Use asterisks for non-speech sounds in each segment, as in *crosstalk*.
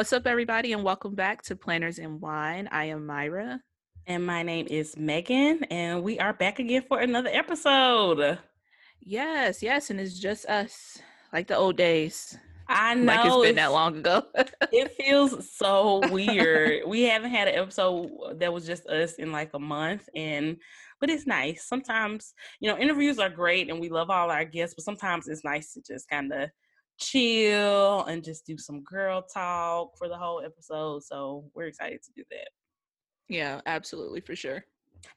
What's up, everybody, and welcome back to Planners and Wine. I am Myra. And my name is Megan, and we are back again for another episode. Yes, yes, and it's just us, like the old days. I know *laughs* like it's been that long ago. it feels so *laughs* weird. we haven't had an episode that was just us in like a month, and but it's nice. Sometimes, you know, interviews are great, and we love all our guests, but sometimes it's nice to just kind of chill and just do some girl talk for the whole episode. So we're excited to do that. Yeah, absolutely, for sure.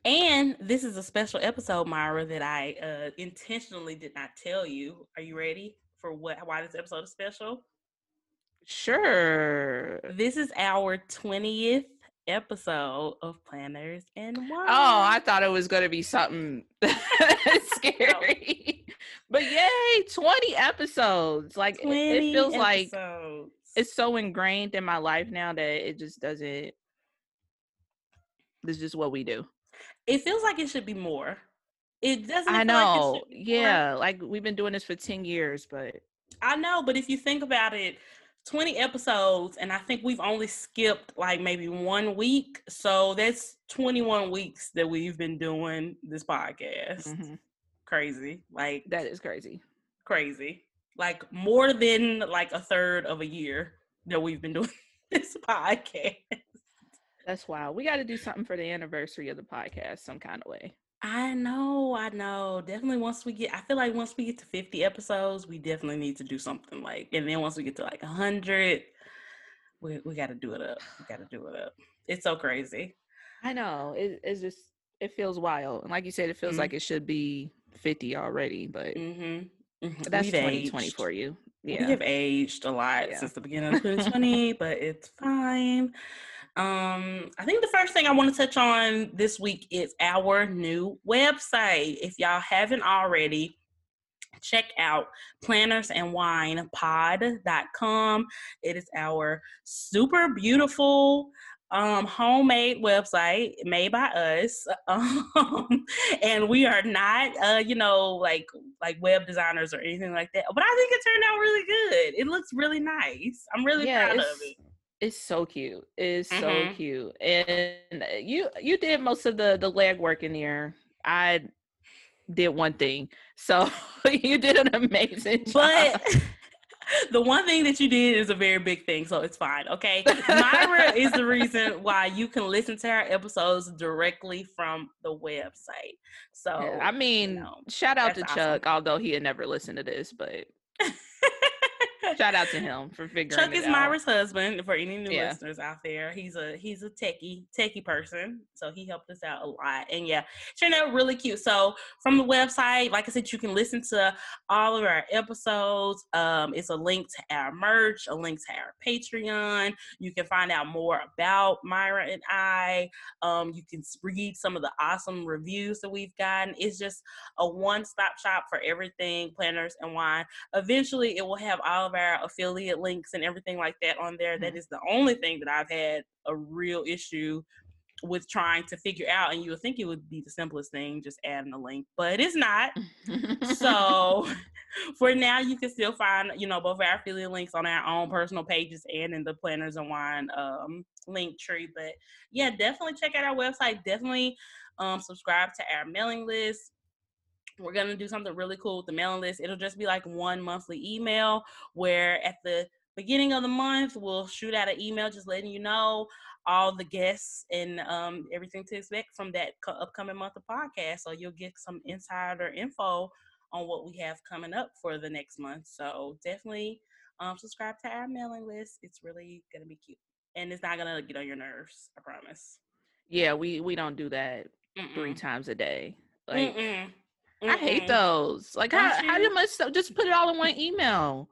And this is a special episode, Myra, that I uh, intentionally did not tell you. Are you ready for what? Why this episode is special? Sure. This is our twentieth episode of Planners and Wine. Oh, I thought it was going to be something *laughs* *laughs* scary. But yay, 20 episodes. Like 20 it, feels episodes. like it's so ingrained in my life now that it just doesn't this is just what we do. It feels like it should be more. It doesn't I know. Like yeah, like we've been doing this for 10 years, but I know, but if you think about it, 20 episodes and I think we've only skipped like maybe one week. So that's 21 weeks that we've been doing this podcast. Mm-hmm. Crazy. Like that is crazy. Crazy. Like more than like a third of a year that we've been *laughs* doing this podcast. That's wild. We got to do something for the anniversary of the podcast some kind of way. I know, I know. Definitely once we get I feel like once we get to 50 episodes, we definitely need to do something like and then once we get to like 100, we we got to do it up. We got to do it up. It's so crazy. I know. It, it's just it feels wild. And like you said it feels mm-hmm. like it should be 50 already, but mm-hmm. Mm-hmm. that's We've 2020 aged. for you. Yeah. We have aged a lot yeah. since the beginning of 2020, *laughs* but it's fine. Um, I think the first thing I want to touch on this week is our new website. If y'all haven't already, check out plannersandwinepod.com. It is our super beautiful um, homemade website made by us, *laughs* um, and we are not, uh, you know, like like web designers or anything like that. But I think it turned out really good. It looks really nice. I'm really yeah, proud of it it's so cute. It's mm-hmm. so cute. And uh, you you did most of the the leg work in there. I did one thing. So *laughs* you did an amazing job. But *laughs* the one thing that you did is a very big thing, so it's fine. Okay. Myra is the reason *laughs* why you can listen to our episodes directly from the website. So I mean, you know, shout out to awesome. Chuck, although he had never listened to this, but *laughs* Shout out to him for figuring. Out. Chuck is out. Myra's husband. For any new yeah. listeners out there, he's a he's a techie techie person, so he helped us out a lot. And yeah, turned out really cute. So from the website, like I said, you can listen to all of our episodes. Um, it's a link to our merch, a link to our Patreon. You can find out more about Myra and I. Um, you can read some of the awesome reviews that we've gotten. It's just a one stop shop for everything planners and wine. Eventually, it will have all of our our affiliate links and everything like that on there. Mm-hmm. That is the only thing that I've had a real issue with trying to figure out. And you would think it would be the simplest thing, just adding a link, but it's not. so *laughs* *laughs* for now, you can still find, you know, both our affiliate links on our own personal pages and in the Planners and Wine um, link tree. But yeah, definitely check out our website. Definitely um, subscribe to our mailing list we're going to do something really cool with the mailing list. It'll just be like one monthly email where at the beginning of the month, we'll shoot out an email just letting you know all the guests and um, everything to expect from that co- upcoming month of podcast. So you'll get some insider info on what we have coming up for the next month. So definitely um, subscribe to our mailing list. It's really going to be cute. And it's not going to get on your nerves, I promise. Yeah, we, we don't do that Mm-mm. three times a day. Like, Mm-mm. Mm-mm. I hate those. Like, how, how do much just put it all in one email?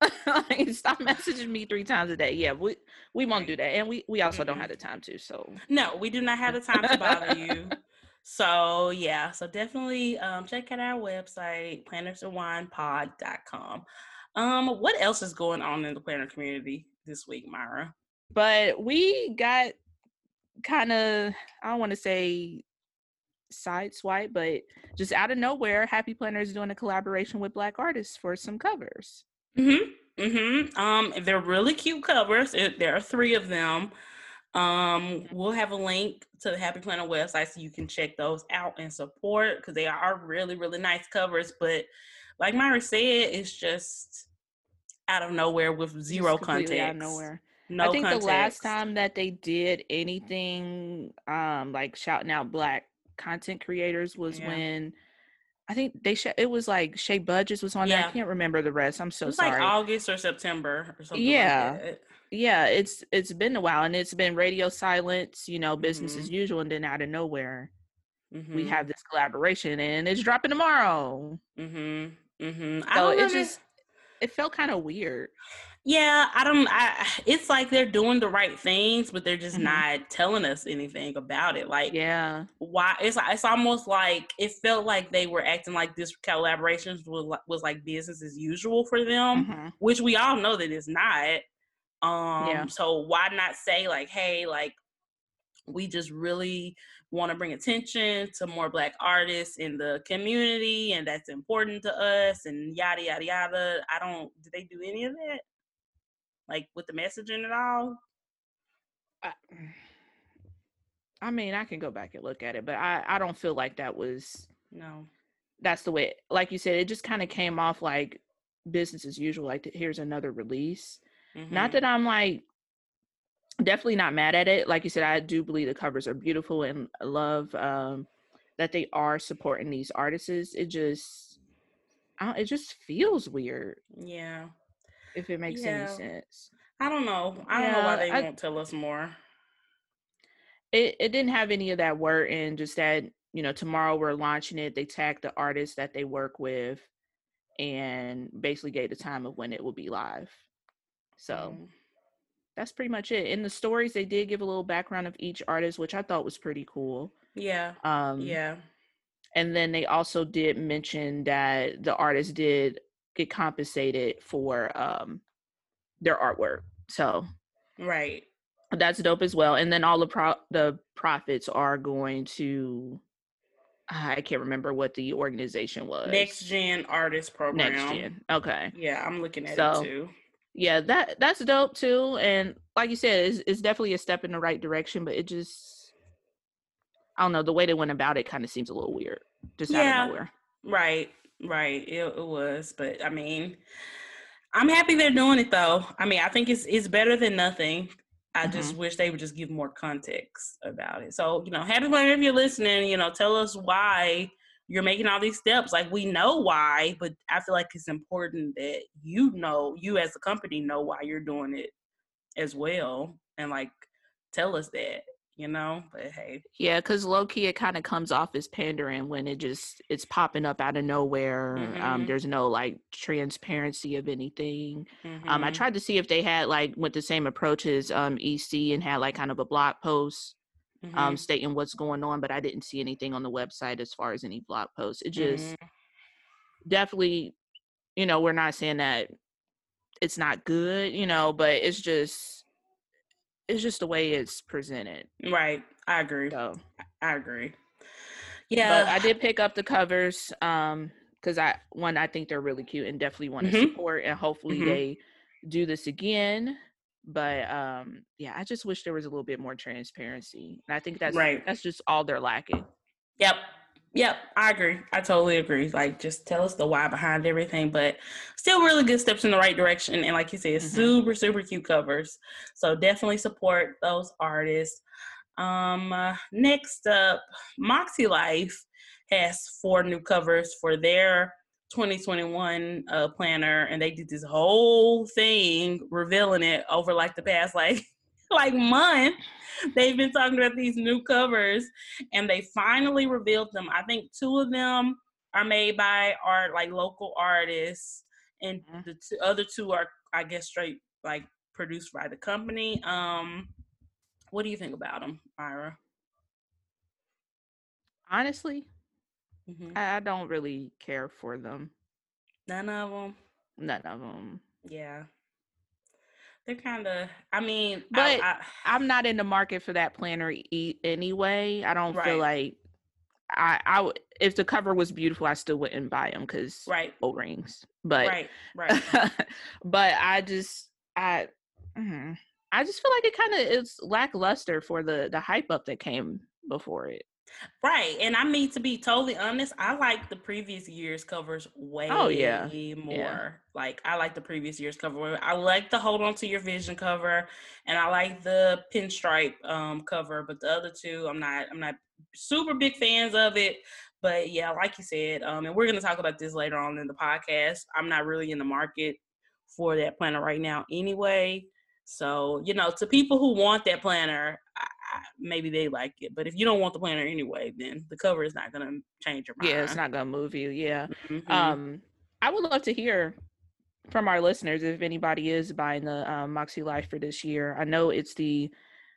*laughs* like, stop messaging me three times a day. Yeah, we we won't do that, and we we also mm don't have the time to. So no, we do not have the time to bother you. *laughs* So yeah, so definitely um, check out our website, plannersandwinepod.com. Um, what else is going on in the planner community this week, Myra? But we got kind of I don't want to say side swipe, but just out of nowhere, Happy Planner is doing a collaboration with Black artists for some covers. Mm-hmm. Mm-hmm. Um, they're really cute covers. It, there are three of them. Um, we'll have a link to the Happy Planner website so you can check those out and support because they are really, really nice covers. But like Myra said, it's just out of nowhere with zero context. Out of nowhere. No I think context. the last time that they did anything um like shouting out black content creators was yeah. when I think they sh- it was like Shay Budgets was on yeah. there. I can't remember the rest. I'm so sorry. Like August or September or something. Yeah, like yeah. It's it's been a while, and it's been radio silence. You know, business mm-hmm. as usual, and then out of nowhere, mm-hmm. we have this collaboration, and it's dropping tomorrow. Mm-hmm. Mm-hmm. So it just it felt kind of weird. Yeah, I don't. I it's like they're doing the right things, but they're just mm-hmm. not telling us anything about it. Like, yeah, why? It's it's almost like it felt like they were acting like this collaborations was was like business as usual for them, mm-hmm. which we all know that it's not. Um, yeah. so why not say like, hey, like we just really want to bring attention to more black artists in the community and that's important to us and yada yada yada i don't did they do any of that like with the messaging at all? I, I mean, I can go back and look at it, but I I don't feel like that was no. That's the way, like you said, it just kind of came off like business as usual. Like here's another release. Mm-hmm. Not that I'm like definitely not mad at it. Like you said, I do believe the covers are beautiful and love um, that they are supporting these artists. It just, it just feels weird. Yeah if it makes yeah. any sense. I don't know. I don't know why they I, won't tell us more. It it didn't have any of that word in just that, you know, tomorrow we're launching it. They tagged the artists that they work with and basically gave the time of when it will be live. So mm. that's pretty much it. In the stories, they did give a little background of each artist, which I thought was pretty cool. Yeah. Um yeah. And then they also did mention that the artist did get compensated for um their artwork. So right. That's dope as well. And then all the pro the profits are going to I can't remember what the organization was. Next Gen Artist Program. Next Gen. Okay. Yeah, I'm looking at so, it too. Yeah, that that's dope too. And like you said, it's, it's definitely a step in the right direction, but it just I don't know, the way they went about it kind of seems a little weird. Just yeah, out of nowhere. Right. Right. It, it was, but I mean, I'm happy they're doing it though. I mean, I think it's it's better than nothing. I mm-hmm. just wish they would just give more context about it. So, you know, happy if you're listening, you know, tell us why you're making all these steps. Like we know why, but I feel like it's important that you know, you as a company know why you're doing it as well. And like tell us that you know but hey yeah because low-key it kind of comes off as pandering when it just it's popping up out of nowhere um, mm-hmm. um there's no like transparency of anything mm-hmm. um i mm-hmm. tried to see if they had like with the same approach as um ec and had like kind of a blog post um, mm-hmm. um stating what's going on but i didn't see anything on the website as far as any blog posts it just mm-hmm. definitely you know we're not saying that it's not good you know but it's just it's just the way it's presented. Right. I agree. So I agree. Yeah. But I did pick up the covers um because I one I think they're really cute and definitely want to mm-hmm. support and hopefully mm-hmm. they do this again. But um yeah, I just wish there was a little bit more transparency. And I think that's right. that's just all they're lacking. Yep. Yep, I agree. I totally agree. Like, just tell us the why behind everything, but still really good steps in the right direction. And like you said, mm-hmm. super, super cute covers. So definitely support those artists. Um, uh, next up, Moxie Life has four new covers for their 2021 uh, planner, and they did this whole thing revealing it over like the past like *laughs* like month they've been talking about these new covers and they finally revealed them. I think two of them are made by art like local artists and mm-hmm. the two, other two are I guess straight like produced by the company. Um what do you think about them, Myra? Honestly, mm-hmm. I, I don't really care for them. None of them. None of them. Yeah they're kind of i mean but I, *sighs* am not in the market for that planner e- anyway i don't right. feel like I, I would if the cover was beautiful, I still wouldn't buy them because right O rings. But right, right. *laughs* but I just I mm, I just feel like it kind of is lackluster for the the hype up that came before it. Right. And I mean to be totally honest, I like the previous year's covers way oh, yeah. more. Yeah. Like I like the previous year's cover. I like the hold on to your vision cover and I like the pinstripe um cover, but the other two I'm not I'm not super big fans of it. But yeah, like you said, um, and we're gonna talk about this later on in the podcast. I'm not really in the market for that planner right now anyway. So, you know, to people who want that planner, maybe they like it. But if you don't want the planner anyway, then the cover is not going to change your mind. Yeah, it's not going to move you. Yeah. Mm-hmm. Um, I would love to hear from our listeners if anybody is buying the um, Moxie Life for this year. I know it's the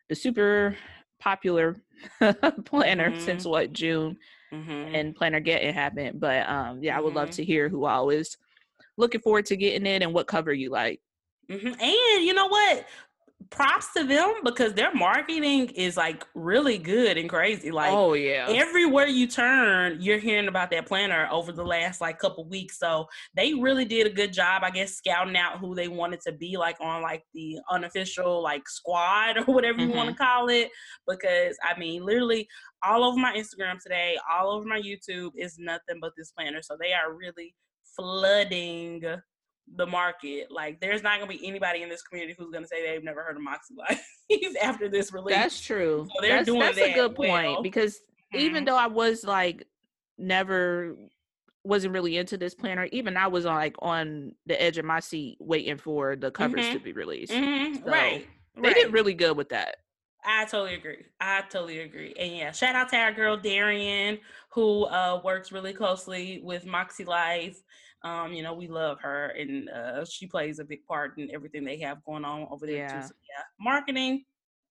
the super popular *laughs* planner mm-hmm. since what June mm-hmm. and Plannergate happened. But um, yeah, I would love mm-hmm. to hear who all is looking forward to getting it and what cover you like. Mm-hmm. And you know what? Props to them because their marketing is like really good and crazy. Like, oh yeah, everywhere you turn, you're hearing about that planner over the last like couple weeks. So they really did a good job, I guess, scouting out who they wanted to be like on like the unofficial like squad *laughs* or whatever you mm-hmm. want to call it. Because I mean, literally all over my Instagram today, all over my YouTube is nothing but this planner. So they are really flooding the market. Like, there's not gonna be anybody in this community who's gonna say they've never heard of Moxie Life *laughs* after this release. That's true. So they're that's, doing that's that a good well. point because mm-hmm. even though I was like never wasn't really into this planner, even I was like on the edge of my seat waiting for the covers mm-hmm. to be released. Mm-hmm. So right. They right. did really good with that. I totally agree. I totally agree. And yeah, shout out to our girl Darian, who uh, works really closely with Moxie Life um, you know, we love her and uh, she plays a big part in everything they have going on over there yeah. too. So, yeah, marketing,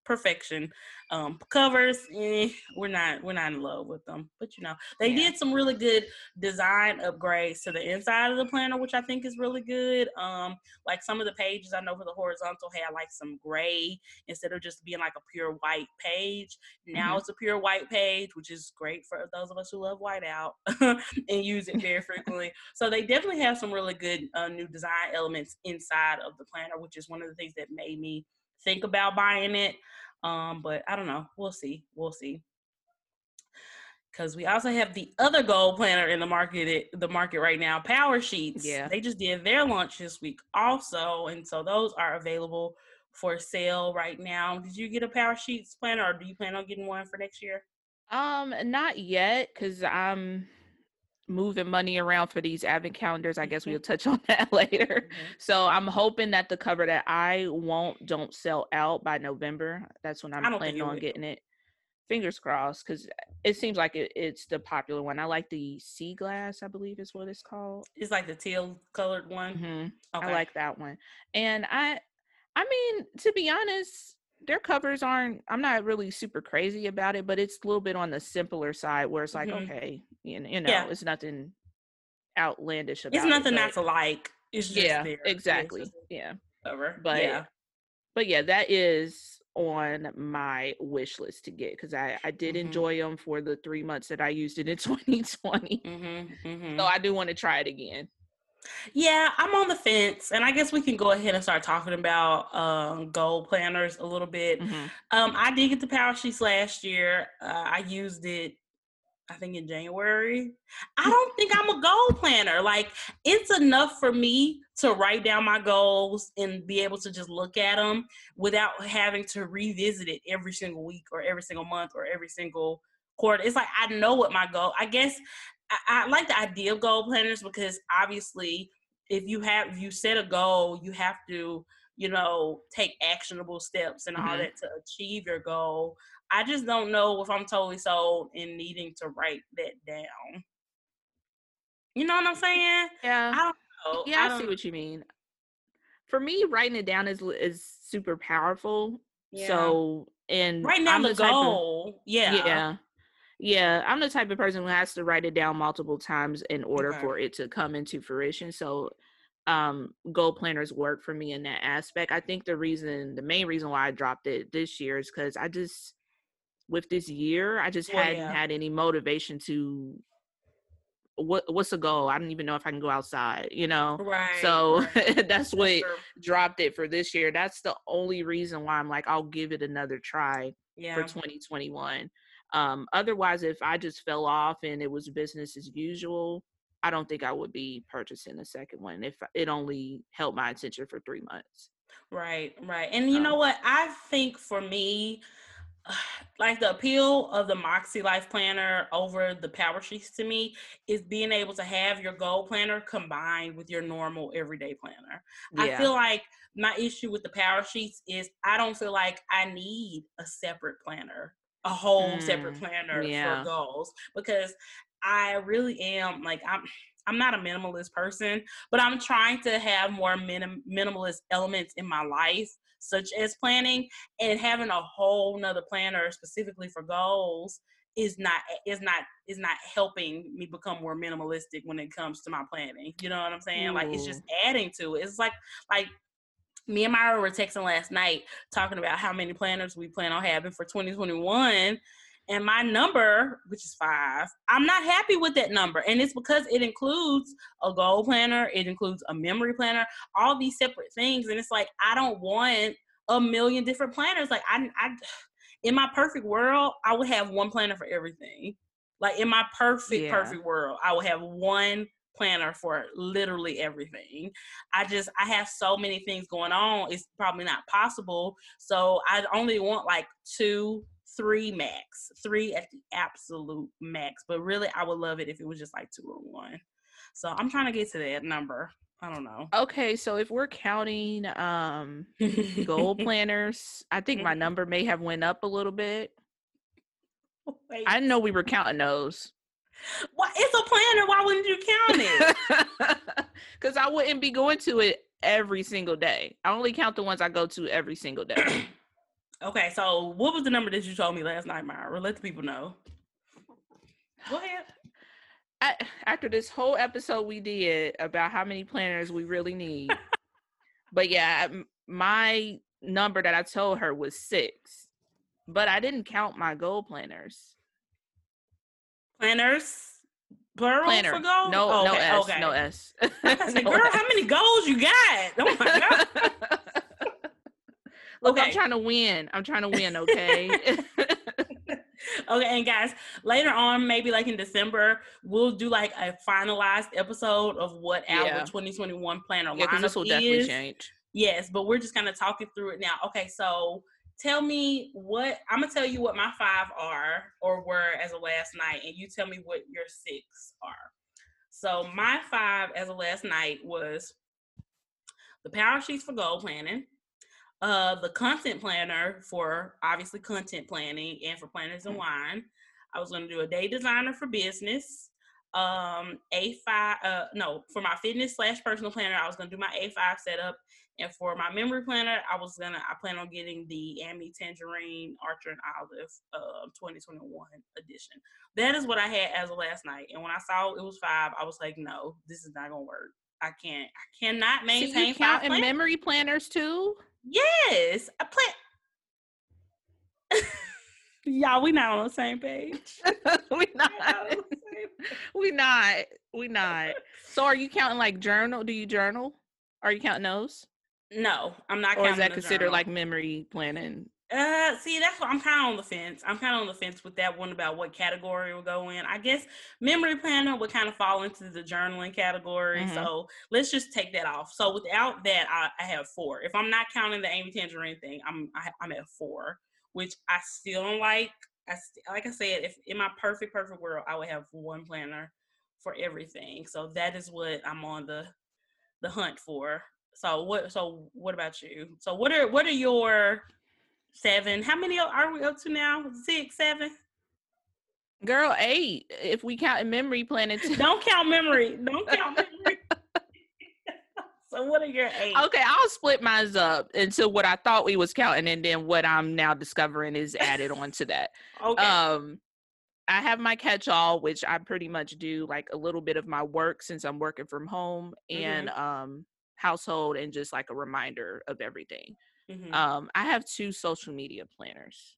perfection. Um, covers, eh, we're not we're not in love with them, but you know they yeah. did some really good design upgrades to the inside of the planner, which I think is really good. Um, like some of the pages I know for the horizontal had like some gray instead of just being like a pure white page. Now mm-hmm. it's a pure white page, which is great for those of us who love whiteout *laughs* and use it very frequently. So they definitely have some really good uh, new design elements inside of the planner, which is one of the things that made me think about buying it. Um, but I don't know. We'll see. We'll see. Because we also have the other goal planner in the market, the market right now, Power Sheets. Yeah, they just did their launch this week also, and so those are available for sale right now. Did you get a Power Sheets planner, or do you plan on getting one for next year? Um, not yet, because I'm moving money around for these advent calendars. I guess we'll mm-hmm. touch *laughs* on that later. Mm-hmm. So I'm hoping that the cover that I won't don't sell out by November. That's when I'm planning on getting it. Fingers crossed, because it seems like it, it's the popular one. I like the sea glass, I believe is what it's called. It's like the teal colored one. Mm-hmm. Okay. I like that one. And I, I mean, to be honest, their covers aren't i'm not really super crazy about it but it's a little bit on the simpler side where it's like mm-hmm. okay you know, you know yeah. it's nothing outlandish about it. it's nothing it, not to like it's just yeah there. exactly yeah cover but yeah but yeah that is on my wish list to get because I, I did mm-hmm. enjoy them for the three months that I used it in *laughs* 2020. Mm-hmm, mm-hmm. So I do want to try it again. Yeah, I'm on the fence, and I guess we can go ahead and start talking about um, goal planners a little bit. Mm-hmm. Um, I did get the Power Sheets last year. Uh, I used it, I think, in January. I *laughs* don't think I'm a goal planner. Like, it's enough for me to write down my goals and be able to just look at them without having to revisit it every single week or every single month or every single quarter. It's like I know what my goal. I guess I, I like the idea of goal planners because obviously if you have you set a goal, you have to, you know, take actionable steps and mm-hmm. all that to achieve your goal. I just don't know if I'm totally sold in needing to write that down. You know what I'm saying? Yeah. I don't know. Yeah, I, I see what you mean. For me, writing it down is is super powerful. Yeah. So and right now the, the goal, of, yeah, yeah. Yeah, I'm the type of person who has to write it down multiple times in order okay. for it to come into fruition. So um goal planners work for me in that aspect. I think the reason the main reason why I dropped it this year is cuz I just with this year, I just well, hadn't yeah. had any motivation to what what's a goal? I don't even know if I can go outside, you know. Right. So right. *laughs* that's what that's dropped it for this year. That's the only reason why I'm like I'll give it another try yeah. for 2021. Um otherwise if I just fell off and it was business as usual, I don't think I would be purchasing a second one if it only held my attention for 3 months. Right, right. And you um, know what? I think for me *sighs* like the appeal of the Moxie Life Planner over the Power Sheets to me is being able to have your goal planner combined with your normal everyday planner. Yeah. I feel like my issue with the Power Sheets is I don't feel like I need a separate planner, a whole mm, separate planner yeah. for goals because I really am like I'm I'm not a minimalist person, but I'm trying to have more minim- minimalist elements in my life such as planning and having a whole nother planner specifically for goals is not is not is not helping me become more minimalistic when it comes to my planning. You know what I'm saying? Ooh. Like it's just adding to it. It's like like me and Myra were texting last night talking about how many planners we plan on having for 2021 and my number, which is five, I'm not happy with that number. And it's because it includes a goal planner, it includes a memory planner, all these separate things. And it's like, I don't want a million different planners. Like, I, I in my perfect world, I would have one planner for everything. Like, in my perfect, yeah. perfect world, I would have one planner for literally everything. I just I have so many things going on. It's probably not possible. So I only want like two three max, three at the absolute max. But really, I would love it if it was just like two or one. So I'm trying to get to that number. I don't know. Okay, so if we're counting um goal *laughs* planners, I think my mm-hmm. number may have went up a little bit. *laughs* Wait. I know we were counting those. Why it's a planner? Why wouldn't you count it? *laughs* Because I wouldn't be going to it every single day. I only count the ones I go to every single day. *clears throat* Okay, so what was the number that you told me last night, Myra? Let the people know. Go ahead. I, after this whole episode we did about how many planners we really need, *laughs* but yeah, my number that I told her was six, but I didn't count my goal planners. Planners, plural Planner. for goals? No, oh, no okay, S, okay. *laughs* *laughs* no S. no girl, S. how many goals you got? Oh my *laughs* god. Look, okay. I'm trying to win. I'm trying to win, okay? okay, and guys, later on, maybe like in December, we'll do like a finalized episode of what yeah. our 2021 planner yeah, lineup this will is. definitely change. Yes, but we're just kind of talking through it now. Okay, so tell me what I'm gonna tell you what my five are or were as of last night, and you tell me what your six are. So my five as of last night was the power sheets for goal planning, uh, the content planner for obviously content planning and for planners and mm-hmm. wine. I was to do a day designer for business. Um, A5, uh, no, for my fitness slash personal planner, I was to do my A5 setup. And for my memory planner, I was gonna, I plan on getting the Amy Tangerine Archer and Olive uh, 2021 edition. That is what I had as of last night. And when I saw it was five, I was like, no, this is not gonna work. I can't, I cannot maintain. So you count in memory planners too? Yes, I plan. *laughs* Y'all, we not on the same page. *laughs* we not. we not. *laughs* We not. So, are you counting like journal? Do you journal? Are you counting those? No, I'm not. Or is that considered like memory planning? Uh, see, that's what I'm kind of on the fence. I'm kind of on the fence with that one about what category it will go in. I guess memory planner would kind of fall into the journaling category. Mm-hmm. So let's just take that off. So without that, I, I, have four. If I'm not counting the Amy Tangerine thing, I'm I, am i am at four, which I still don't like. I st- like I said, if in my perfect perfect world, I would have one planner for everything. So that is what I'm on the the hunt for. So what? So what about you? So what are what are your seven. How many are we up to now? Six, seven? Girl, eight. If we count in memory planning. Don't count memory. Don't count memory. *laughs* *laughs* so what are your eight? Okay, I'll split mine up into what I thought we was counting, and then what I'm now discovering is added on to that. *laughs* okay. Um, I have my catch-all, which I pretty much do like a little bit of my work since I'm working from home, and mm-hmm. um, household, and just like a reminder of everything. Mm-hmm. Um, I have two social media planners.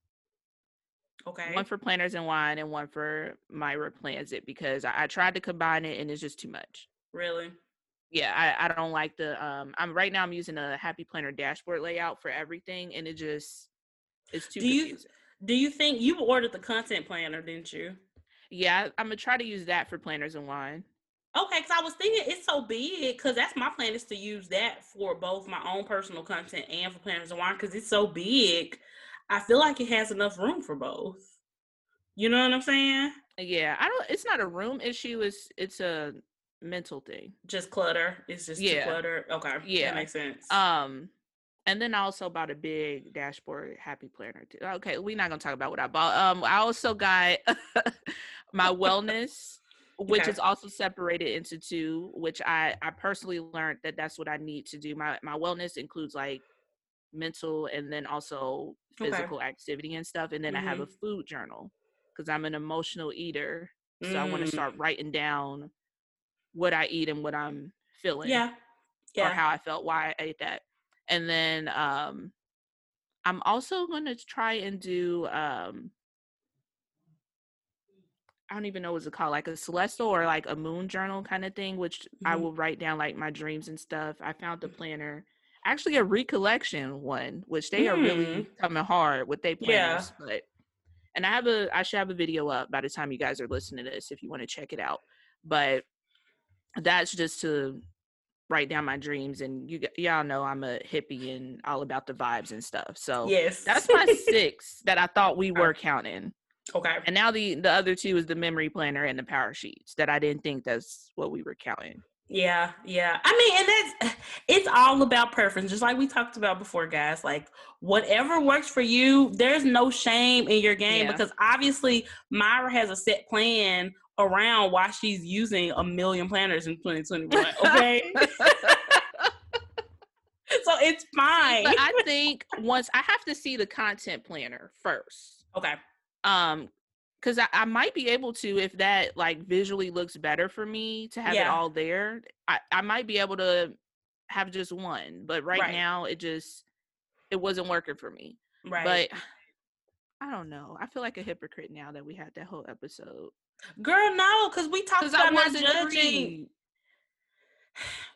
Okay. One for planners and wine and one for Myra plans it because I, I tried to combine it and it's just too much. Really? Yeah, I, I don't like the um I'm right now I'm using a happy planner dashboard layout for everything and it just it's too do confusing. you do you think you ordered the content planner, didn't you? Yeah, I'm gonna try to use that for planners and wine. Okay, because I was thinking it's so big because that's my plan is to use that for both my own personal content and for planners and wine because it's so big. I feel like it has enough room for both. You know what I'm saying? Yeah, I don't. It's not a room issue. It's it's a mental thing. Just clutter. It's just yeah. clutter. Okay. Yeah, that makes sense. Um, and then I also bought a big dashboard happy planner too. Okay, we're not gonna talk about what I bought. Um, I also got *laughs* my wellness which okay. is also separated into two which i i personally learned that that's what i need to do my my wellness includes like mental and then also physical okay. activity and stuff and then mm-hmm. i have a mm-hmm. food journal because i'm an emotional eater so mm. i want to start writing down what i eat and what i'm feeling yeah yeah or how i felt why i ate that and then um i'm also going to try and do um I don't even know what's it called, like a celestial or like a moon journal kind of thing, which mm-hmm. I will write down like my dreams and stuff. I found the planner, actually a recollection one, which they mm. are really mm. coming hard with they planners. Yeah. But and I have a I should have a video up by the time you guys are listening to this if you want to check it out. But that's just to write down my dreams and you y'all know I'm a hippie and all about the vibes and stuff. So yes, that's my *laughs* six that I thought we were counting. Okay. And now the the other two is the memory planner and the power sheets that I didn't think that's what we were counting. Yeah, yeah. I mean, and that's *sighs* it's all about preference, just like we talked about before, guys. Like whatever works for you, there's no shame in your game yeah. because obviously Myra has a set plan around why she's using a million planners in 2021. Okay. *laughs* so it's *laughs* fine. But I think once I have to see the content planner first. Okay um because I, I, might be able to if that like visually looks better for me to have yeah. it all there I, I might be able to have just one but right, right, now it just it wasn't working for me. Right. But *sighs* i don't know i feel like a hypocrite now that we had that whole episode. Girl no because we talked about not judging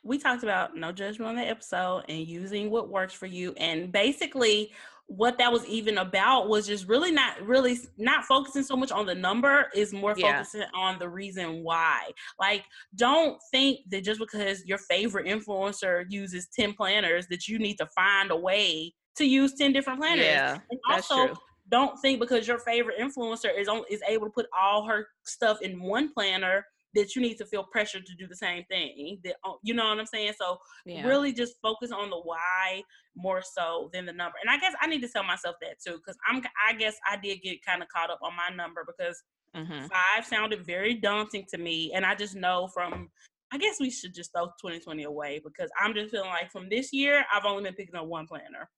we talked about no judgment on the episode and using what works for you and basically what that was even about was just really not really not focusing so much on the number is more yeah. focusing on the reason why like don't think that just because your favorite influencer uses 10 planners that you need to find a way to use 10 different planners yeah and also don't think because your favorite influencer is on is able to put all her stuff in one planner that you need to feel pressure to do the same thing. That uh, you know what I'm saying? So yeah. really just focus on the why more so than the number. And I guess I need to tell myself that too, because I'm I guess I did get kind of caught up on my number because mm-hmm. five sounded very daunting to me, and I just know from. I guess we should just throw 2020 away because I'm just feeling like from this year I've only been picking up one planner.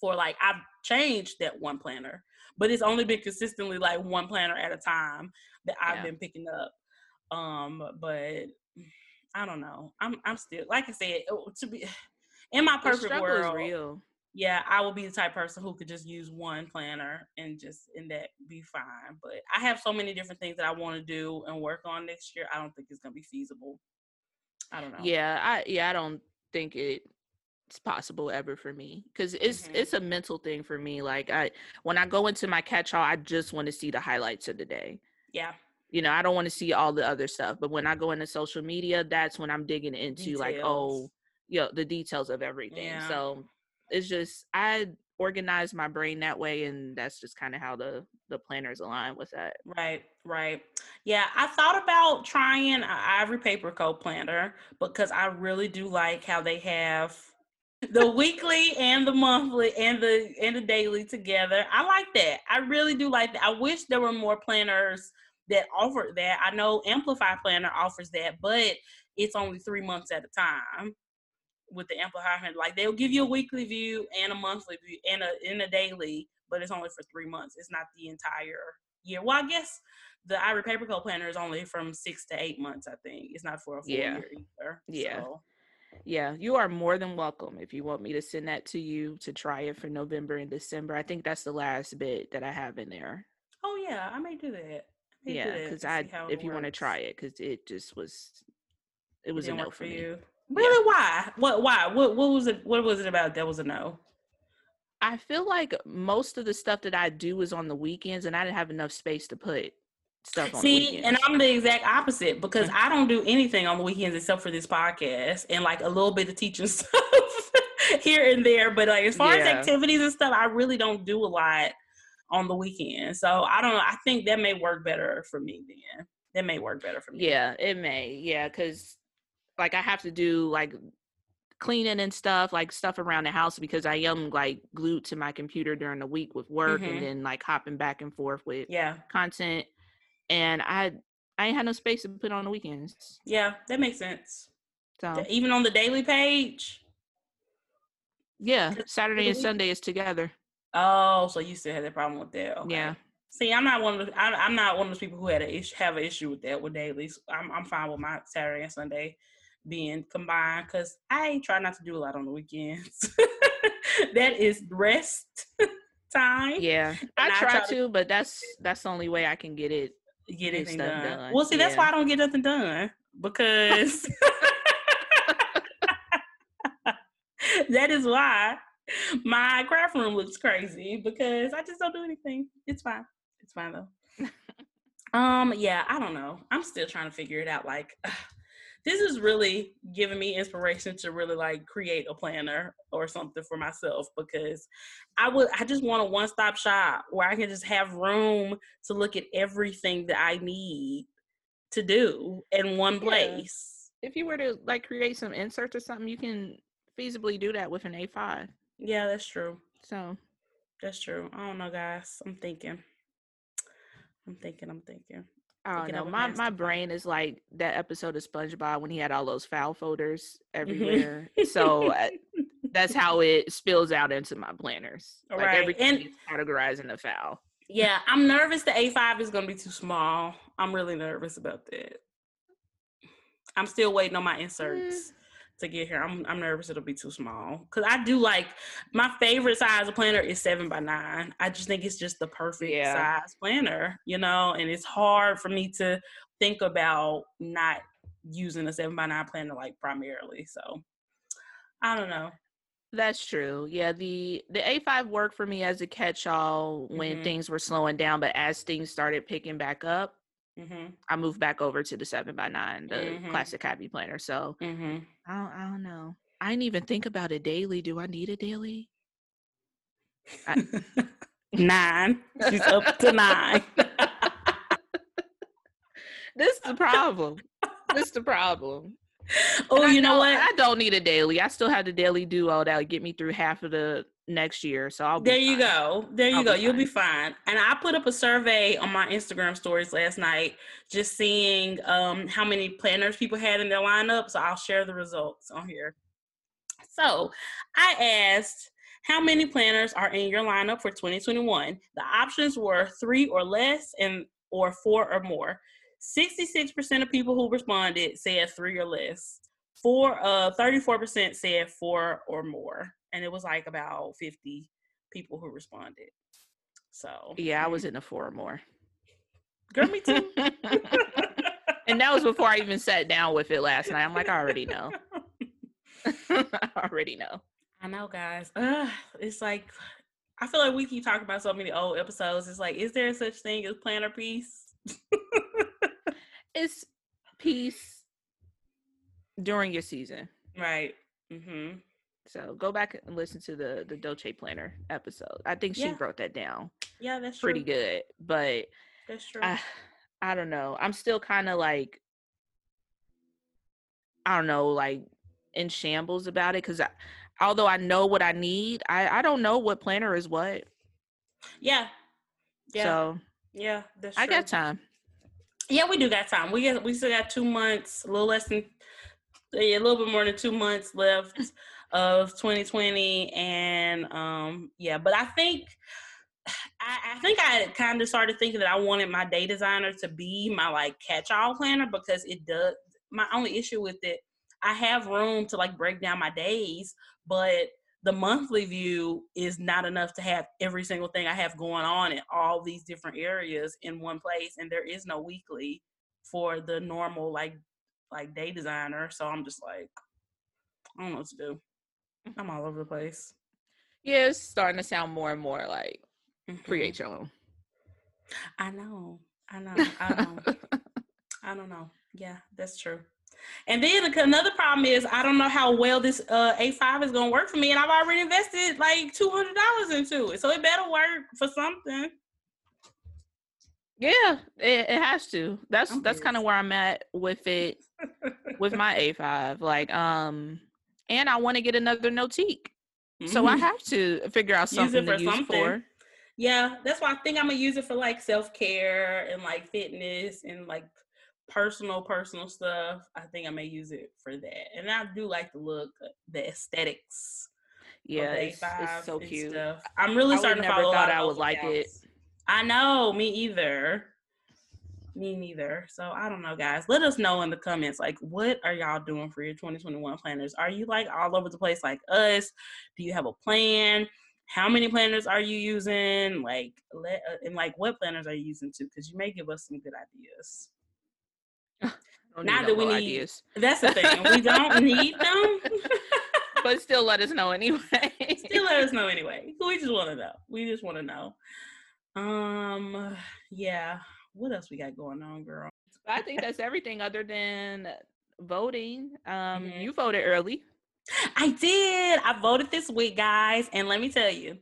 For like I've changed that one planner, but it's only been consistently like one planner at a time that I've yeah. been picking up. Um, but I don't know. I'm I'm still like I said oh, to be *sighs* in my perfect world. real. Yeah, I will be the type person who could just use one planner and just in that be fine. But I have so many different things that I want to do and work on next year. I don't think it's gonna be feasible. I don't know. Yeah, I yeah I don't think it it's possible ever for me because it's mm-hmm. it's a mental thing for me like i when i go into my catch all i just want to see the highlights of the day yeah you know, I don't want to see all the other stuff. But when I go into social media, that's when I'm digging into details. like, oh, you know, the details of everything. Yeah. So it's just I organize my brain that way and that's just kind of how the the planners align with that right right yeah i thought about trying an ivory paper coat planner because i really do like how they have the weekly and the monthly and the and the daily together i like that i really do like that i wish there were more planners that offer that. I know Amplify Planner offers that, but it's only three months at a time with the Amplify Planner. Like they'll give you a weekly view and a monthly view and a in a daily, but it's only for three months. It's not the entire year. Well, I guess the Ivory Paper Co planner is only from six to eight months. I think it's not for a full yeah. year either. Yeah. So. Yeah, you are more than welcome if you want me to send that to you to try it for November and December. I think that's the last bit that I have in there. Oh yeah, I may do that. May yeah, because I if you want to try it, because it just was, it was it a no for me. You. Really? Yeah. Why? What? Why? What? What was it? What was it about that was a no? I feel like most of the stuff that I do is on the weekends, and I didn't have enough space to put stuff on See, and I'm the exact opposite because mm-hmm. I don't do anything on the weekends except for this podcast and like a little bit of teaching *laughs* stuff here and there. But like as far yeah. as activities and stuff, I really don't do a lot on the weekend. So I don't know. I think that may work better for me then. That may work better for me. Yeah, it may. Yeah, because like I have to do like cleaning and stuff, like stuff around the house because I am like glued to my computer during the week with work mm-hmm. and then like hopping back and forth with yeah content. And I I ain't had no space to put on the weekends. Yeah, that makes sense. So even on the daily page. Yeah, Saturday and Sunday is together. Oh, so you still had that problem with that? Okay. Yeah. See, I'm not one of the, I, am not one of those people who had a issue, have an issue with that with dailies. I'm I'm fine with my Saturday and Sunday being combined because I try not to do a lot on the weekends. *laughs* that is rest *laughs* time. Yeah, I, I try, try, to, but that's that's the only way I can get it get anything done. done. Well, see, yeah. that's why I don't get nothing done because *laughs* that is why *laughs* my craft room looks crazy because I just don't do anything. It's fine. It's fine though. *laughs* um, yeah, I don't know. I'm still trying to figure it out. Like, *sighs* this is really giving me inspiration to really like create a planner or something for myself because I would I just want a one-stop shop where I can just have room to look at everything that I need to do in one place. Yeah. If you were to like create some inserts or something, you can feasibly do that with an A5. Yeah, that's true. So that's true. I don't know, guys. I'm thinking. I'm thinking. I'm thinking. I don't know. My my brain is like that episode of SpongeBob when he had all those file folders mm-hmm. everywhere. so uh, *laughs* that's how it spills out into my planners. Like right. everything and, is categorized in the file. Yeah, I'm nervous the A5 is gonna be too small. I'm really nervous about that. I'm still waiting on my inserts. Mm to get here. I'm I'm nervous it'll be too small because I do like my favorite size of planner is seven by nine. I just think it's just the perfect yeah. size planner, you know. And it's hard for me to think about not using a seven by nine planner like primarily. So I don't know. That's true. Yeah, the the A5 worked for me as a catch-all when mm-hmm. things were slowing down, but as things started picking back up, Mm-hmm. I moved back over to the seven by nine, the mm-hmm. classic copy planner. So mm-hmm. I don't, I don't know. I didn't even think about a daily. Do I need a daily? I, *laughs* nine. She's up to nine. *laughs* this is the problem. this is the problem. Oh, you know, know, what? I don't need a daily. I still have the Daily Duo all that'll get me through half of the next year. So I'll there you go. There you I'll go. Be You'll be fine. And I put up a survey on my Instagram stories last night, just seeing um, how many planners people had in their lineup. So I'll share the results on here. So I asked how many planners are in your lineup for 2021. The options were three or less and or four or more. 66% of people who responded said three or less. Four uh 34% said four or more and it was like about 50 people who responded. So yeah, I was in a four or more. Girl, me too. *laughs* and that was before I even sat down with it last night. I'm like, I already know. *laughs* I already know. I know, guys. Uh, it's like I feel like we keep talking about so many old episodes. It's like, is there such thing as planner peace? *laughs* it's peace during your season. Right. Mm-hmm. So go back and listen to the the Dolce Planner episode. I think she yeah. broke that down. Yeah, that's pretty true. good. But that's true. I, I don't know. I'm still kind of like I don't know, like in shambles about it because although I know what I need, I I don't know what planner is what. Yeah. Yeah. So yeah, that's true. I got time. Yeah, we do got time. We got we still got two months, a little less than a little bit more than two months left of 2020 and um yeah but i think I, I think I kind of started thinking that I wanted my day designer to be my like catch-all planner because it does. My only issue with it, I have room to like break down my days, but the monthly view is not enough to have every single thing I have going on in all these different areas in one place. And there is no weekly for the normal like like day designer. So I'm just like, I don't know what to do. I'm all over the place. Yeah, it's starting to sound more and more like mm-hmm. create your own. I know. I know. I know. *laughs* I don't know. Yeah, that's true. And then another problem is I don't know how well this uh, A5 is going to work for me, and I've already invested like two hundred dollars into it, so it better work for something. Yeah, it, it has to. That's I'm that's kind of where I'm at with it, with my A5. Like, um, and I want to get another Notique, mm-hmm. so I mm-hmm. have to figure out something to use something. for. Yeah, that's why I think I'm gonna use it for like self care and like fitness and like personal personal stuff. I think I may use it for that, and I do like the look, the aesthetics. Yeah, it's, it's, so cute. Stuff. I'm really I starting to follow. Thought I would like it. I know, me either. Me neither. So I don't know, guys. Let us know in the comments, like, what are y'all doing for your 2021 planners? Are you like all over the place like us? Do you have a plan? how many planners are you using like let uh, and like what planners are you using too because you may give us some good ideas *laughs* not that we need ideas. that's the thing we don't *laughs* need them *laughs* but still let us know anyway still let us know anyway we just want to know we just want to know um yeah what else we got going on girl? I think that's everything other than voting. Um mm-hmm. you voted early I did. I voted this week, guys. And let me tell you,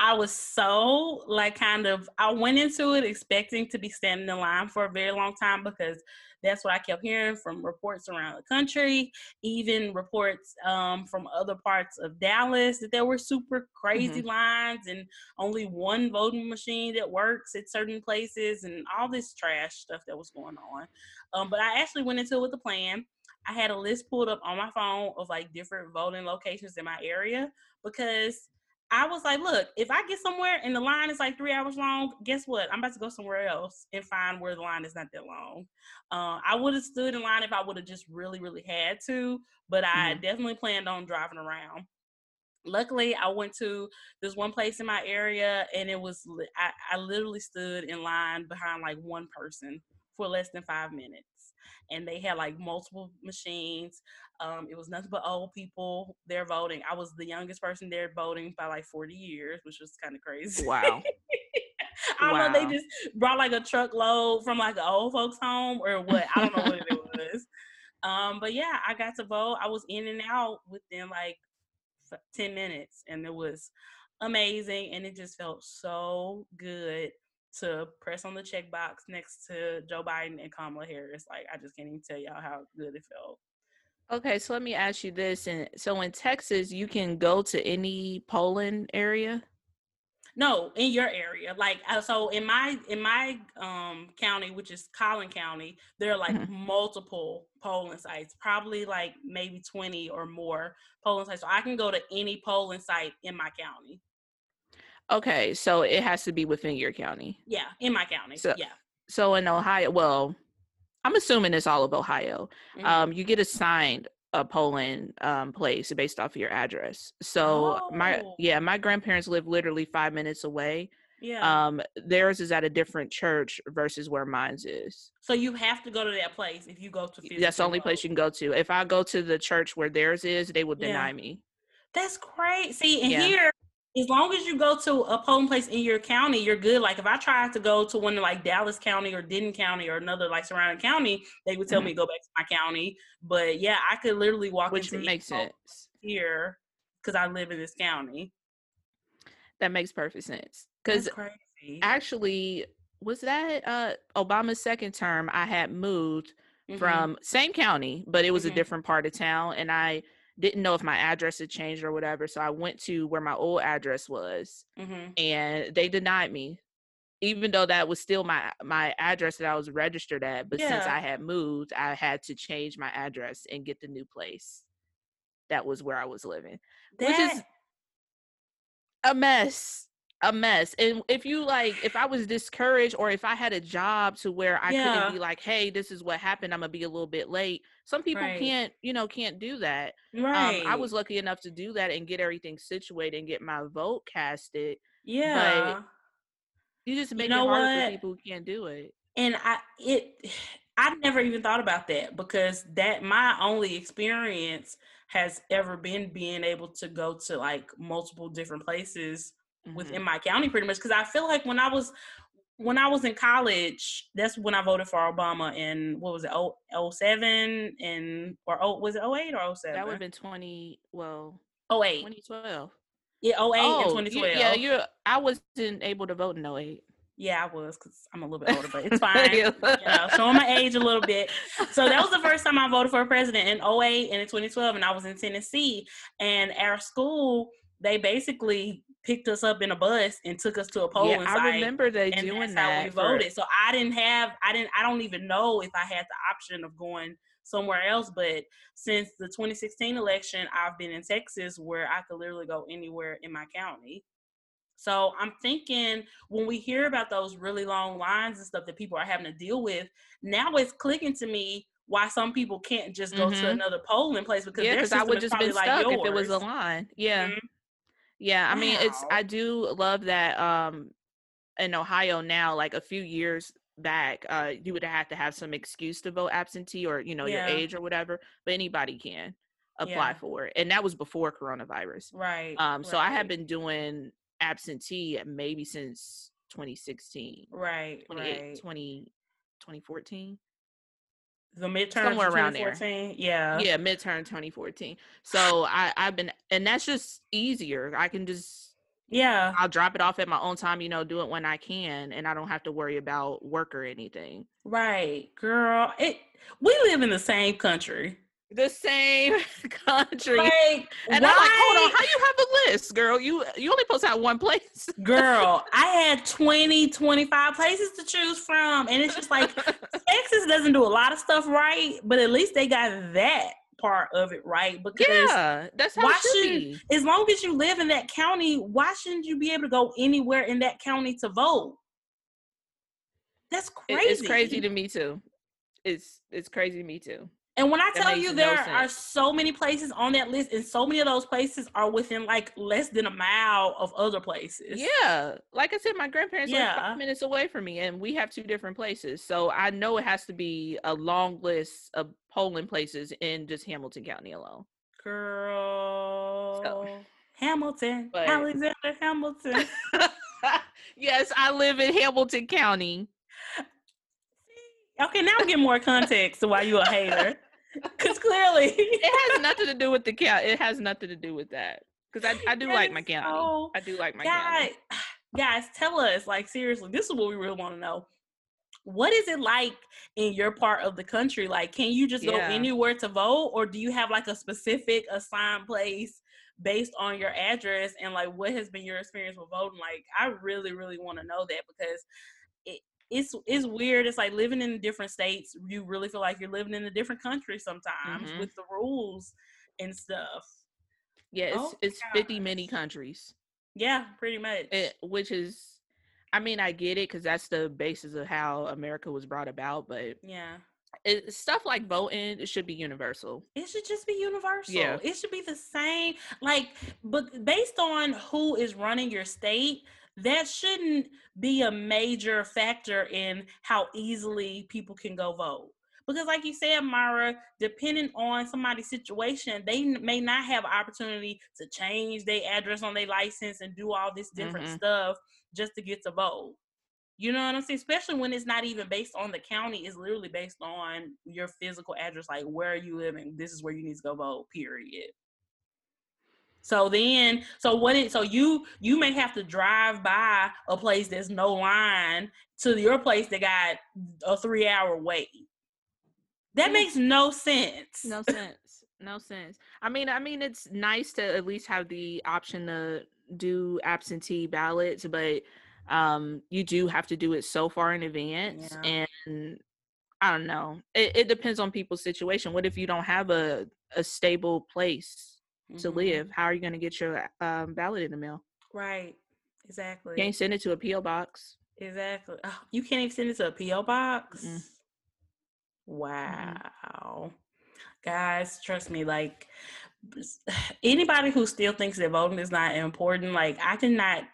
I was so like kind of, I went into it expecting to be standing in line for a very long time because that's what I kept hearing from reports around the country, even reports um, from other parts of Dallas that there were super crazy mm-hmm. lines and only one voting machine that works at certain places and all this trash stuff that was going on. Um, but I actually went into it with a plan. I had a list pulled up on my phone of like different voting locations in my area because I was like, look, if I get somewhere and the line is like three hours long, guess what? I'm about to go somewhere else and find where the line is not that long. Uh, I would have stood in line if I would have just really, really had to, but I mm-hmm. definitely planned on driving around. Luckily, I went to this one place in my area and it was, I, I literally stood in line behind like one person for less than five minutes and they had like multiple machines. Um, it was nothing but old people there voting. I was the youngest person there voting by like 40 years, which was kind of crazy. Wow. *laughs* I don't know, they just brought like a truckload from like an old folks home or what. I don't know what it was. Um, but yeah, I got to vote. I was in and out within like 10 minutes and it was amazing and it just felt so good to press on the checkbox next to Joe Biden and Kamala Harris. Like I just can't even tell y'all how good it felt. Okay, so let me ask you this: and so in Texas, you can go to any polling area. No, in your area, like uh, so in my in my um county, which is Collin County, there are like mm-hmm. multiple polling sites, probably like maybe twenty or more polling sites. So I can go to any polling site in my county. Okay, so it has to be within your county. Yeah, in my county. So, yeah. So in Ohio, well, I'm assuming it's all of Ohio. Mm-hmm. Um, you get assigned a polling um, place based off of your address. So oh. my yeah, my grandparents live literally five minutes away. Yeah. Um, theirs is at a different church versus where mine's is. So you have to go to that place if you go to. That's the only vote. place you can go to. If I go to the church where theirs is, they will deny yeah. me. That's great. See, and yeah. here as long as you go to a polling place in your county, you're good. Like if I tried to go to one like Dallas County or Denton County or another like surrounding county, they would tell mm-hmm. me go back to my county. But yeah, I could literally walk Which into makes sense here because I live in this county. That makes perfect sense. Because actually, was that uh Obama's second term? I had moved mm-hmm. from same county, but it was mm-hmm. a different part of town, and I didn't know if my address had changed or whatever. So I went to where my old address was mm-hmm. and they denied me. Even though that was still my my address that I was registered at, but yeah. since I had moved, I had to change my address and get the new place. That was where I was living, that... which is a mess. a mess. And if you like, if I was discouraged or if I had a job to where I yeah. couldn't be like, hey, this is what happened, I'm gonna be a little bit late. Some people right. can't, you know, can't do that. Right. Um, I was lucky enough to do that and get everything situated and get my vote casted. Yeah. But you just make you know it harder what? for people who can't do it. And I it *sighs* I've never even thought about that because that my only experience has ever been being able to go to like multiple different places mm-hmm. within my county pretty much because I feel like when I was when I was in college, that's when I voted for Obama in what was it, 07 and or oh was it 08 or 07? That would have been 20 well 08. 2012. Yeah, 08 oh, and 2012. Yeah, you I wasn't able to vote in 08. Yeah, I was because I'm a little bit older, but it's *laughs* fine. you know, showing my age a little bit. So that was the first time I voted for a president in 08 and in 2012, and I was in Tennessee. And our school, they basically picked us up in a bus and took us to a polling yeah, I remember they and doing that. How we voted. So I didn't have, I didn't, I don't even know if I had the option of going somewhere else. But since the 2016 election, I've been in Texas where I could literally go anywhere in my county. So I'm thinking when we hear about those really long lines and stuff that people are having to deal with, now it's clicking to me why some people can't just go mm-hmm. to another polling place because yeah, because I would just been like stuck yours. if it was a line. Yeah, mm-hmm. Yeah. I wow. mean, it's I do love that. Um, in Ohio now, like a few years back, uh, you would have to have some excuse to vote absentee or you know yeah. your age or whatever, but anybody can apply yeah. for it, and that was before coronavirus. Right. Um. So right. I have been doing absentee maybe since 2016. Right. right. 20, 2014. The midterm somewhere around there. Yeah. Yeah, midterm 2014. So I I've been and that's just easier. I can just yeah. I'll drop it off at my own time, you know, do it when I can and I don't have to worry about work or anything. Right. Girl, it we live in the same country the same *laughs* country. Like, and why? I'm like, hold on, how you have a list, girl? You you only post out one place. *laughs* girl, I had 20, 25 places to choose from. And it's just like *laughs* Texas doesn't do a lot of stuff right, but at least they got that part of it right. Because yeah, that's how why should as long as you live in that county, why shouldn't you be able to go anywhere in that county to vote? That's crazy. It's crazy to me too. It's it's crazy to me too. And when I tell you there no are so many places on that list, and so many of those places are within like less than a mile of other places. Yeah. Like I said, my grandparents yeah. are five minutes away from me, and we have two different places. So I know it has to be a long list of polling places in just Hamilton County alone. Girl. So. Hamilton. But, Alexander Hamilton. *laughs* yes, I live in Hamilton County. Okay, now get more context to why you a hater. *laughs* Because clearly, it has *laughs* nothing to do with the count. It has nothing to do with that. Because I, I do like my county. So, I do like my guys, county. *sighs* Guys, tell us, like, seriously, this is what we really want to know. What is it like in your part of the country? Like, can you just go anywhere to vote, or do you have like a specific assigned place based on your address? And like, what has been your experience with voting? Like, I really, really want to know that because it's it's weird. It's like living in different states. You really feel like you're living in a different country sometimes mm-hmm. with the rules and stuff. Yeah, it's oh, it's God. fifty many countries. Yeah, pretty much. It, which is, I mean, I get it because that's the basis of how America was brought about. But yeah, it, stuff like voting it should be universal. It should just be universal. Yeah, it should be the same. Like, but based on who is running your state, that shouldn't be a major factor in how easily people can go vote. Because, like you said, Myra, depending on somebody's situation, they may not have opportunity to change their address on their license and do all this different mm-hmm. stuff just to get to vote. You know what I'm saying? Especially when it's not even based on the county, it's literally based on your physical address, like where are you living? this is where you need to go vote, period. So then, so what it so you you may have to drive by a place that's no line to your place that got a three hour wait. That makes no sense. No sense. No sense. I mean, I mean, it's nice to at least have the option to do absentee ballots, but um, you do have to do it so far in advance, yeah. and I don't know. It, it depends on people's situation. What if you don't have a a stable place? To mm-hmm. live. How are you going to get your um, ballot in the mail? Right. exactly. You can't send it to a PO box. Exactly. Oh, you can't even send it to a PO box. Mm-hmm. Wow. Guys, trust me, like *sighs* anybody who still thinks that voting is not important, like I cannot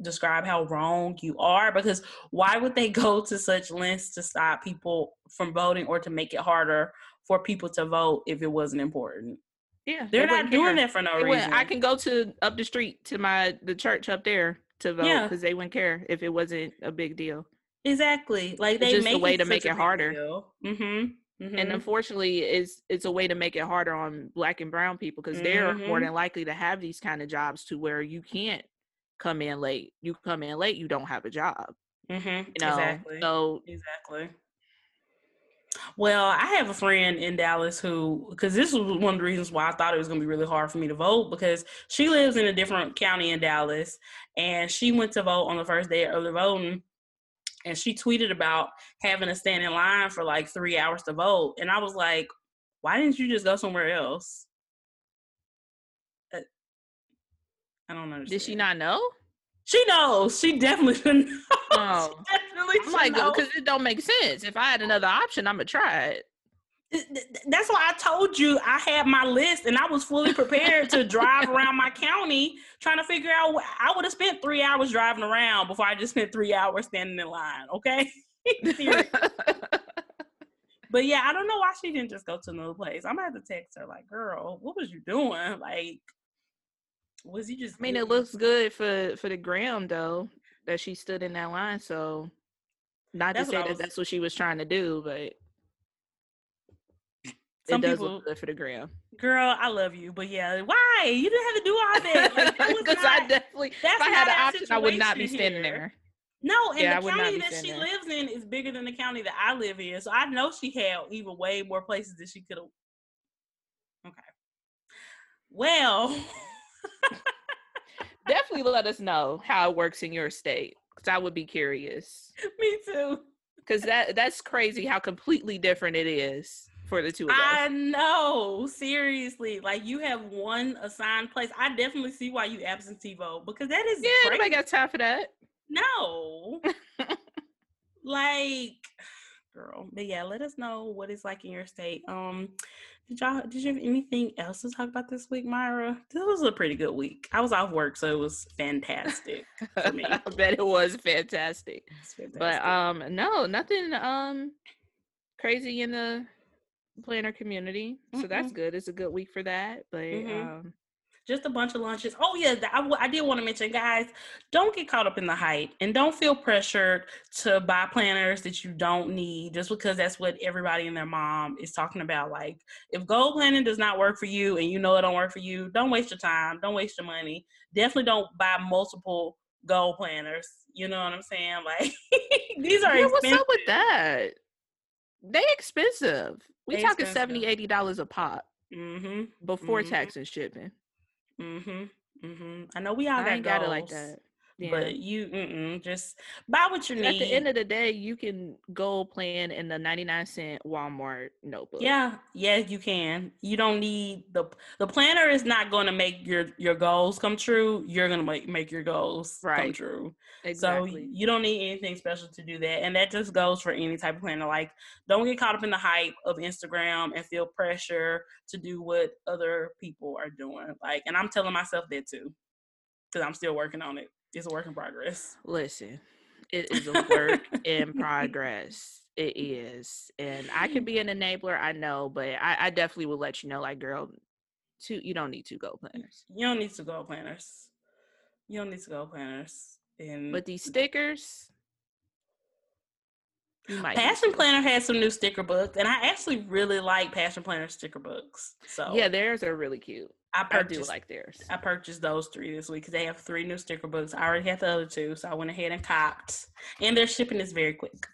describe how wrong you are because why would they *laughs* go to such lengths to stop people from voting or to make it harder for people to vote if it wasn't important? Yeah, they're not doing care. that for no they reason. I can go to up the street to my the church up there to vote because yeah. they wouldn't care if it wasn't a big deal. Exactly, like they it's just a way to make it harder. Mm-hmm. Mm-hmm. And unfortunately, it's it's a way to make it harder on black and brown people because mm-hmm. they're more mm-hmm. than likely to have these kind of jobs to where you can't come in late. You come in late, you don't have a job. Mm-hmm. You know? Exactly. So exactly. Well, I have a friend in Dallas who, because this was one of the reasons why I thought it was going to be really hard for me to vote because she lives in a different county in Dallas and she went to vote on the first day of early voting and she tweeted about having to stand in line for like three hours to vote. And I was like, why didn't you just go somewhere else? Uh, I don't know. Did she not know? She knows. She definitely knows. Oh. *laughs* definitely I'm like, because it don't make sense. If I had another option, I'm gonna try it. That's why I told you I had my list and I was fully prepared to drive *laughs* around my county trying to figure out. What, I would have spent three hours driving around before I just spent three hours standing in line. Okay. *laughs* but yeah, I don't know why she didn't just go to another place. I'm gonna have to text her like, "Girl, what was you doing? Like, was you just?" I mean, it looks good for for the gram though that she stood in that line. So, not that's to say that was... that's what she was trying to do, but some it does people, look good for the gram. Girl, I love you, but yeah, why you didn't have to do all that? Because like, *laughs* I definitely, if I had an option, I would not be standing here. there. No, and yeah, the county that she there. lives in is bigger than the county that I live in, so I know she had even way more places that she could have. Okay. Well. *laughs* *laughs* definitely let us know how it works in your state because I would be curious. *laughs* Me too. Because that that's crazy how completely different it is for the two of us. I know, seriously. Like you have one assigned place. I definitely see why you absentee vote because that is yeah. Crazy. Nobody got time for that. No, *laughs* like, girl. But yeah, let us know what it's like in your state. Um, did y'all did you have anything else to talk about this week, Myra? This was a pretty good week. I was off work, so it was fantastic. *laughs* I bet it was fantastic. fantastic. But um, no, nothing um crazy in the planner community. So that's good. It's a good week for that. But mm-hmm. um just a bunch of lunches. Oh yeah, I, I did want to mention, guys, don't get caught up in the hype and don't feel pressured to buy planners that you don't need just because that's what everybody and their mom is talking about. Like, if goal planning does not work for you and you know it don't work for you, don't waste your time. Don't waste your money. Definitely don't buy multiple goal planners. You know what I'm saying? *laughs* Like, these are yeah, expensive. What's up with that? They expensive. We talking 70 80 dollars a pop. Mm-hmm. Before mm-hmm. tax and shipping. Mhm. Mm-hmm. I know we all I got, got it like that. Yeah. But you just buy what you need. At the end of the day, you can go plan in the 99 cent Walmart notebook. Yeah, yeah, you can. You don't need the the planner is not going to make your your goals come true. You're going to make make your goals right. come true. Exactly. So you don't need anything special to do that. And that just goes for any type of planner. Like don't get caught up in the hype of Instagram and feel pressure to do what other people are doing. Like and I'm telling myself that too. Cuz I'm still working on it it's a work in progress. Listen, it is a work *laughs* in progress. It is, and I can be an enabler. I know, but I, I definitely will let you know, like, girl, two. You don't need two goal planners. You don't need to go planners. You don't need to go planners. And but these stickers, Passion Planner has some new sticker books, and I actually really like Passion Planner sticker books. So yeah, theirs are really cute. I purchased, I do like theirs. I purchased those three this week because they have three new sticker books. I already had the other two, so I went ahead and copped. And their shipping is very quick.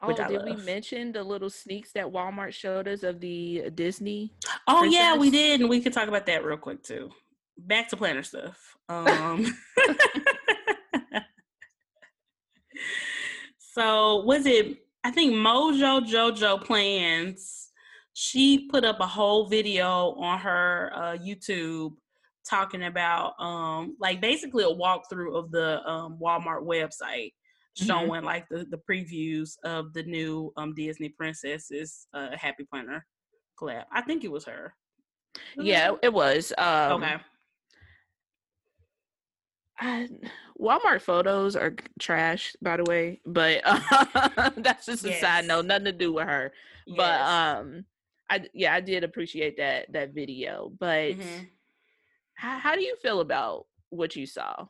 Oh, did love. we mention the little sneaks that Walmart showed us of the Disney? Oh princess? yeah, we did, and we could talk about that real quick too. Back to planner stuff. Um, *laughs* so was it? I think Mojo Jojo plans she put up a whole video on her uh, YouTube talking about um like basically a walkthrough of the um Walmart website mm-hmm. showing mm-hmm. like the, the previews of the new um Disney princesses uh Happy Planner collab. I think it was her. Yeah, it was. Um, okay. I, Walmart photos are trash, by the way, but uh, *laughs* that's just a yes. side note, nothing to do with her. Yes. But um, I yeah, I did appreciate that that video. But mm-hmm. how, how do you feel about what you saw?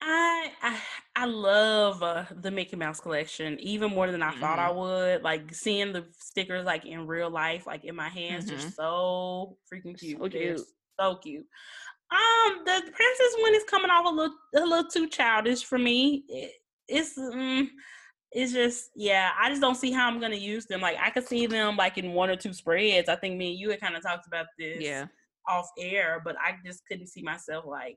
I I, I love uh, the Mickey Mouse collection even more than I mm-hmm. thought I would. Like seeing the stickers like in real life, like in my hands, mm-hmm. just so freaking cute. So cute. so cute. Um, the princess one is coming off a little a little too childish for me. It, it's mm, it's just yeah, I just don't see how I'm gonna use them. Like I could see them like in one or two spreads. I think me and you had kind of talked about this yeah. off air, but I just couldn't see myself like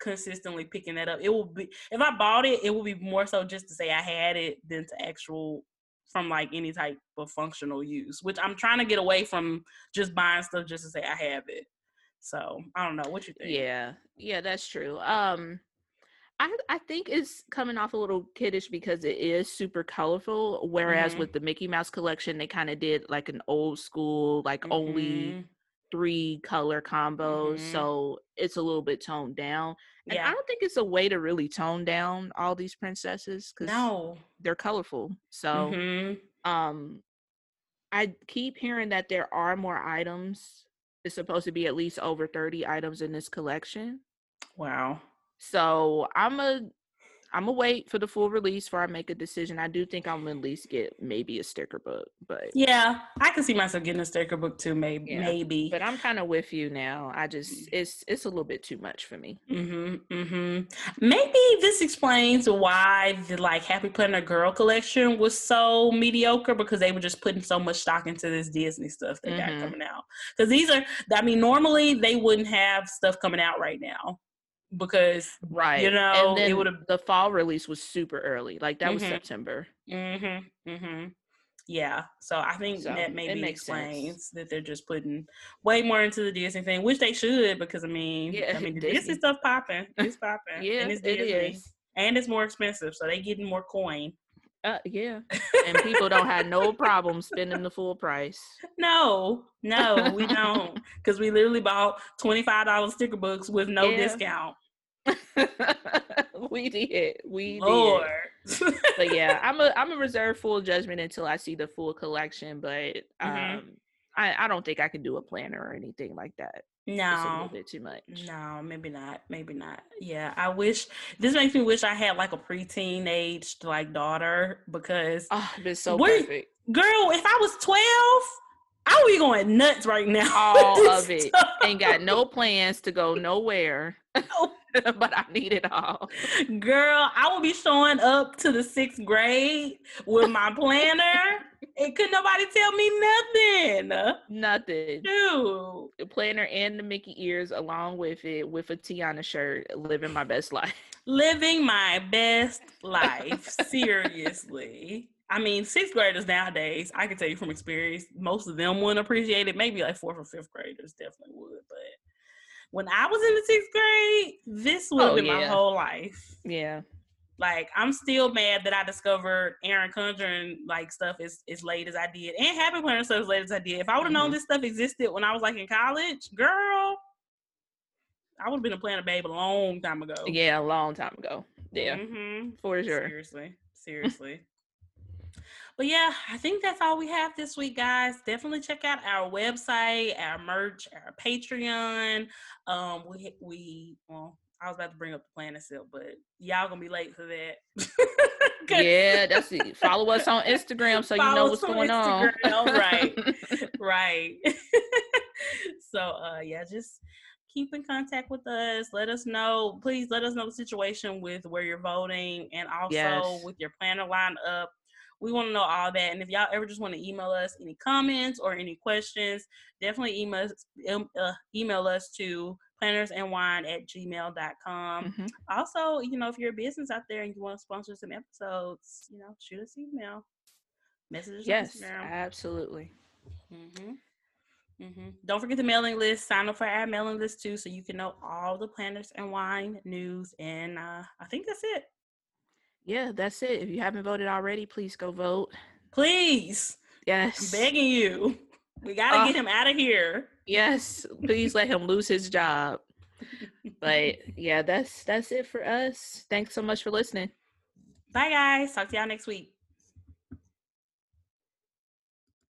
consistently picking that up. It will be if I bought it, it will be more so just to say I had it than to actual from like any type of functional use. Which I'm trying to get away from just buying stuff just to say I have it. So I don't know what you think. Yeah, yeah, that's true. Um, I I think it's coming off a little kiddish because it is super colorful. Whereas mm-hmm. with the Mickey Mouse collection, they kind of did like an old school, like mm-hmm. only three color combos, mm-hmm. so it's a little bit toned down. And yeah. I don't think it's a way to really tone down all these princesses because no, they're colorful. So, mm-hmm. um, I keep hearing that there are more items It's supposed to be at least over 30 items in this collection. Wow. So I'm a I'm gonna wait for the full release before I make a decision. I do think I'm gonna at least get maybe a sticker book, but yeah, I can see myself getting a sticker book too. Maybe, yeah. maybe. But I'm kind of with you now. I just mm. it's it's a little bit too much for me. Mm-hmm. Mm-hmm. Maybe this explains why the like Happy Planner Girl collection was so mediocre because they were just putting so much stock into this Disney stuff they mm-hmm. got coming out. Because these are, I mean, normally they wouldn't have stuff coming out right now because right you know it would have the fall release was super early like that mm-hmm. was september mm-hmm mm-hmm yeah so i think so that maybe explains sense. that they're just putting way more into the disney thing which they should because i mean yeah i mean *laughs* the disney stuff popping it's popping yeah and it's disney it is. and it's more expensive so they getting more coin uh, yeah, and people don't have no *laughs* problem spending the full price. No, no, we don't, *laughs* because we literally bought twenty five dollars sticker books with no yeah. discount. *laughs* we did. We Lord. did. but yeah, *laughs* I'm a I'm a reserve full judgment until I see the full collection. But mm-hmm. um mm-hmm. I, I don't think I can do a planner or anything like that. No, it's a little bit too much. No, maybe not. Maybe not. Yeah, I wish this makes me wish I had like a preteen aged like daughter because oh, it's so perfect. Girl, if I was twelve, I would be going nuts right now. *laughs* All of it. Ain't got no plans to go nowhere. No. *laughs* but I need it all. Girl, I will be showing up to the sixth grade with my planner. *laughs* and could nobody tell me nothing. Nothing. Dude. The planner and the Mickey ears along with it with a Tiana shirt, living my best life. Living my best life. *laughs* Seriously. I mean, sixth graders nowadays, I can tell you from experience, most of them wouldn't appreciate it. Maybe like fourth or fifth graders definitely would, but when I was in the sixth grade, this would have oh, been yeah. my whole life. Yeah. Like I'm still mad that I discovered Erin Condren like stuff as, as late as I did and Happy Planner stuff as late as I did. If I would have mm-hmm. known this stuff existed when I was like in college, girl, I would have been a planner babe a long time ago. Yeah, a long time ago. Yeah, mm-hmm. for sure. Seriously, seriously. But yeah, I think that's all we have this week, guys. Definitely check out our website, our merch, our Patreon. Um, we we well, I was about to bring up the plan itself, but y'all gonna be late for that. *laughs* yeah, that's it. Follow us on Instagram so Follow you know what's going Instagram. on. right, *laughs* *laughs* right. so uh, yeah, just keep in contact with us. Let us know. Please let us know the situation with where you're voting and also yes. with your planner lineup. We want to know all that. And if y'all ever just want to email us any comments or any questions, definitely email, uh, email us to plannersandwine at gmail.com. Mm-hmm. Also, you know, if you're a business out there and you want to sponsor some episodes, you know, shoot us an email. Messages yes, absolutely. Mm-hmm. Mm-hmm. Don't forget the mailing list. Sign up for our mailing list too, so you can know all the planners and wine news. And uh, I think that's it. Yeah, that's it. If you haven't voted already, please go vote. Please. Yes. I'm begging you. We gotta uh, get him out of here. Yes. Please let him lose his job. *laughs* but yeah, that's that's it for us. Thanks so much for listening. Bye guys. Talk to y'all next week.